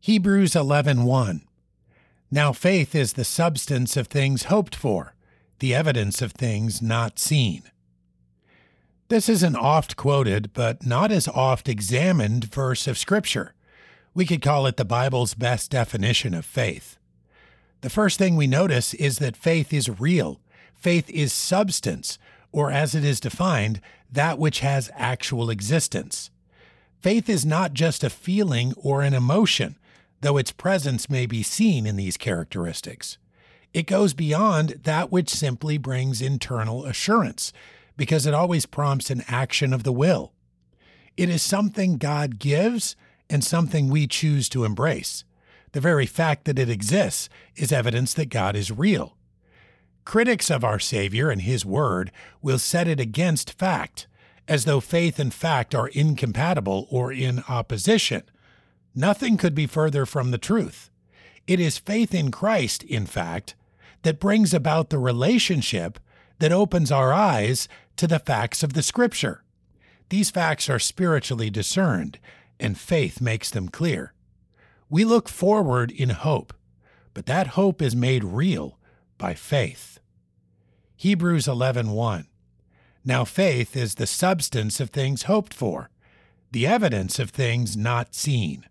Hebrews 11:1 Now faith is the substance of things hoped for, the evidence of things not seen. This is an oft quoted but not as oft examined verse of scripture. We could call it the Bible's best definition of faith. The first thing we notice is that faith is real. Faith is substance, or as it is defined, that which has actual existence. Faith is not just a feeling or an emotion, though its presence may be seen in these characteristics. It goes beyond that which simply brings internal assurance, because it always prompts an action of the will. It is something God gives and something we choose to embrace. The very fact that it exists is evidence that God is real. Critics of our Savior and His Word will set it against fact, as though faith and fact are incompatible or in opposition. Nothing could be further from the truth. It is faith in Christ, in fact, that brings about the relationship that opens our eyes to the facts of the Scripture. These facts are spiritually discerned, and faith makes them clear. We look forward in hope, but that hope is made real by faith. Hebrews 11:1 Now faith is the substance of things hoped for, the evidence of things not seen.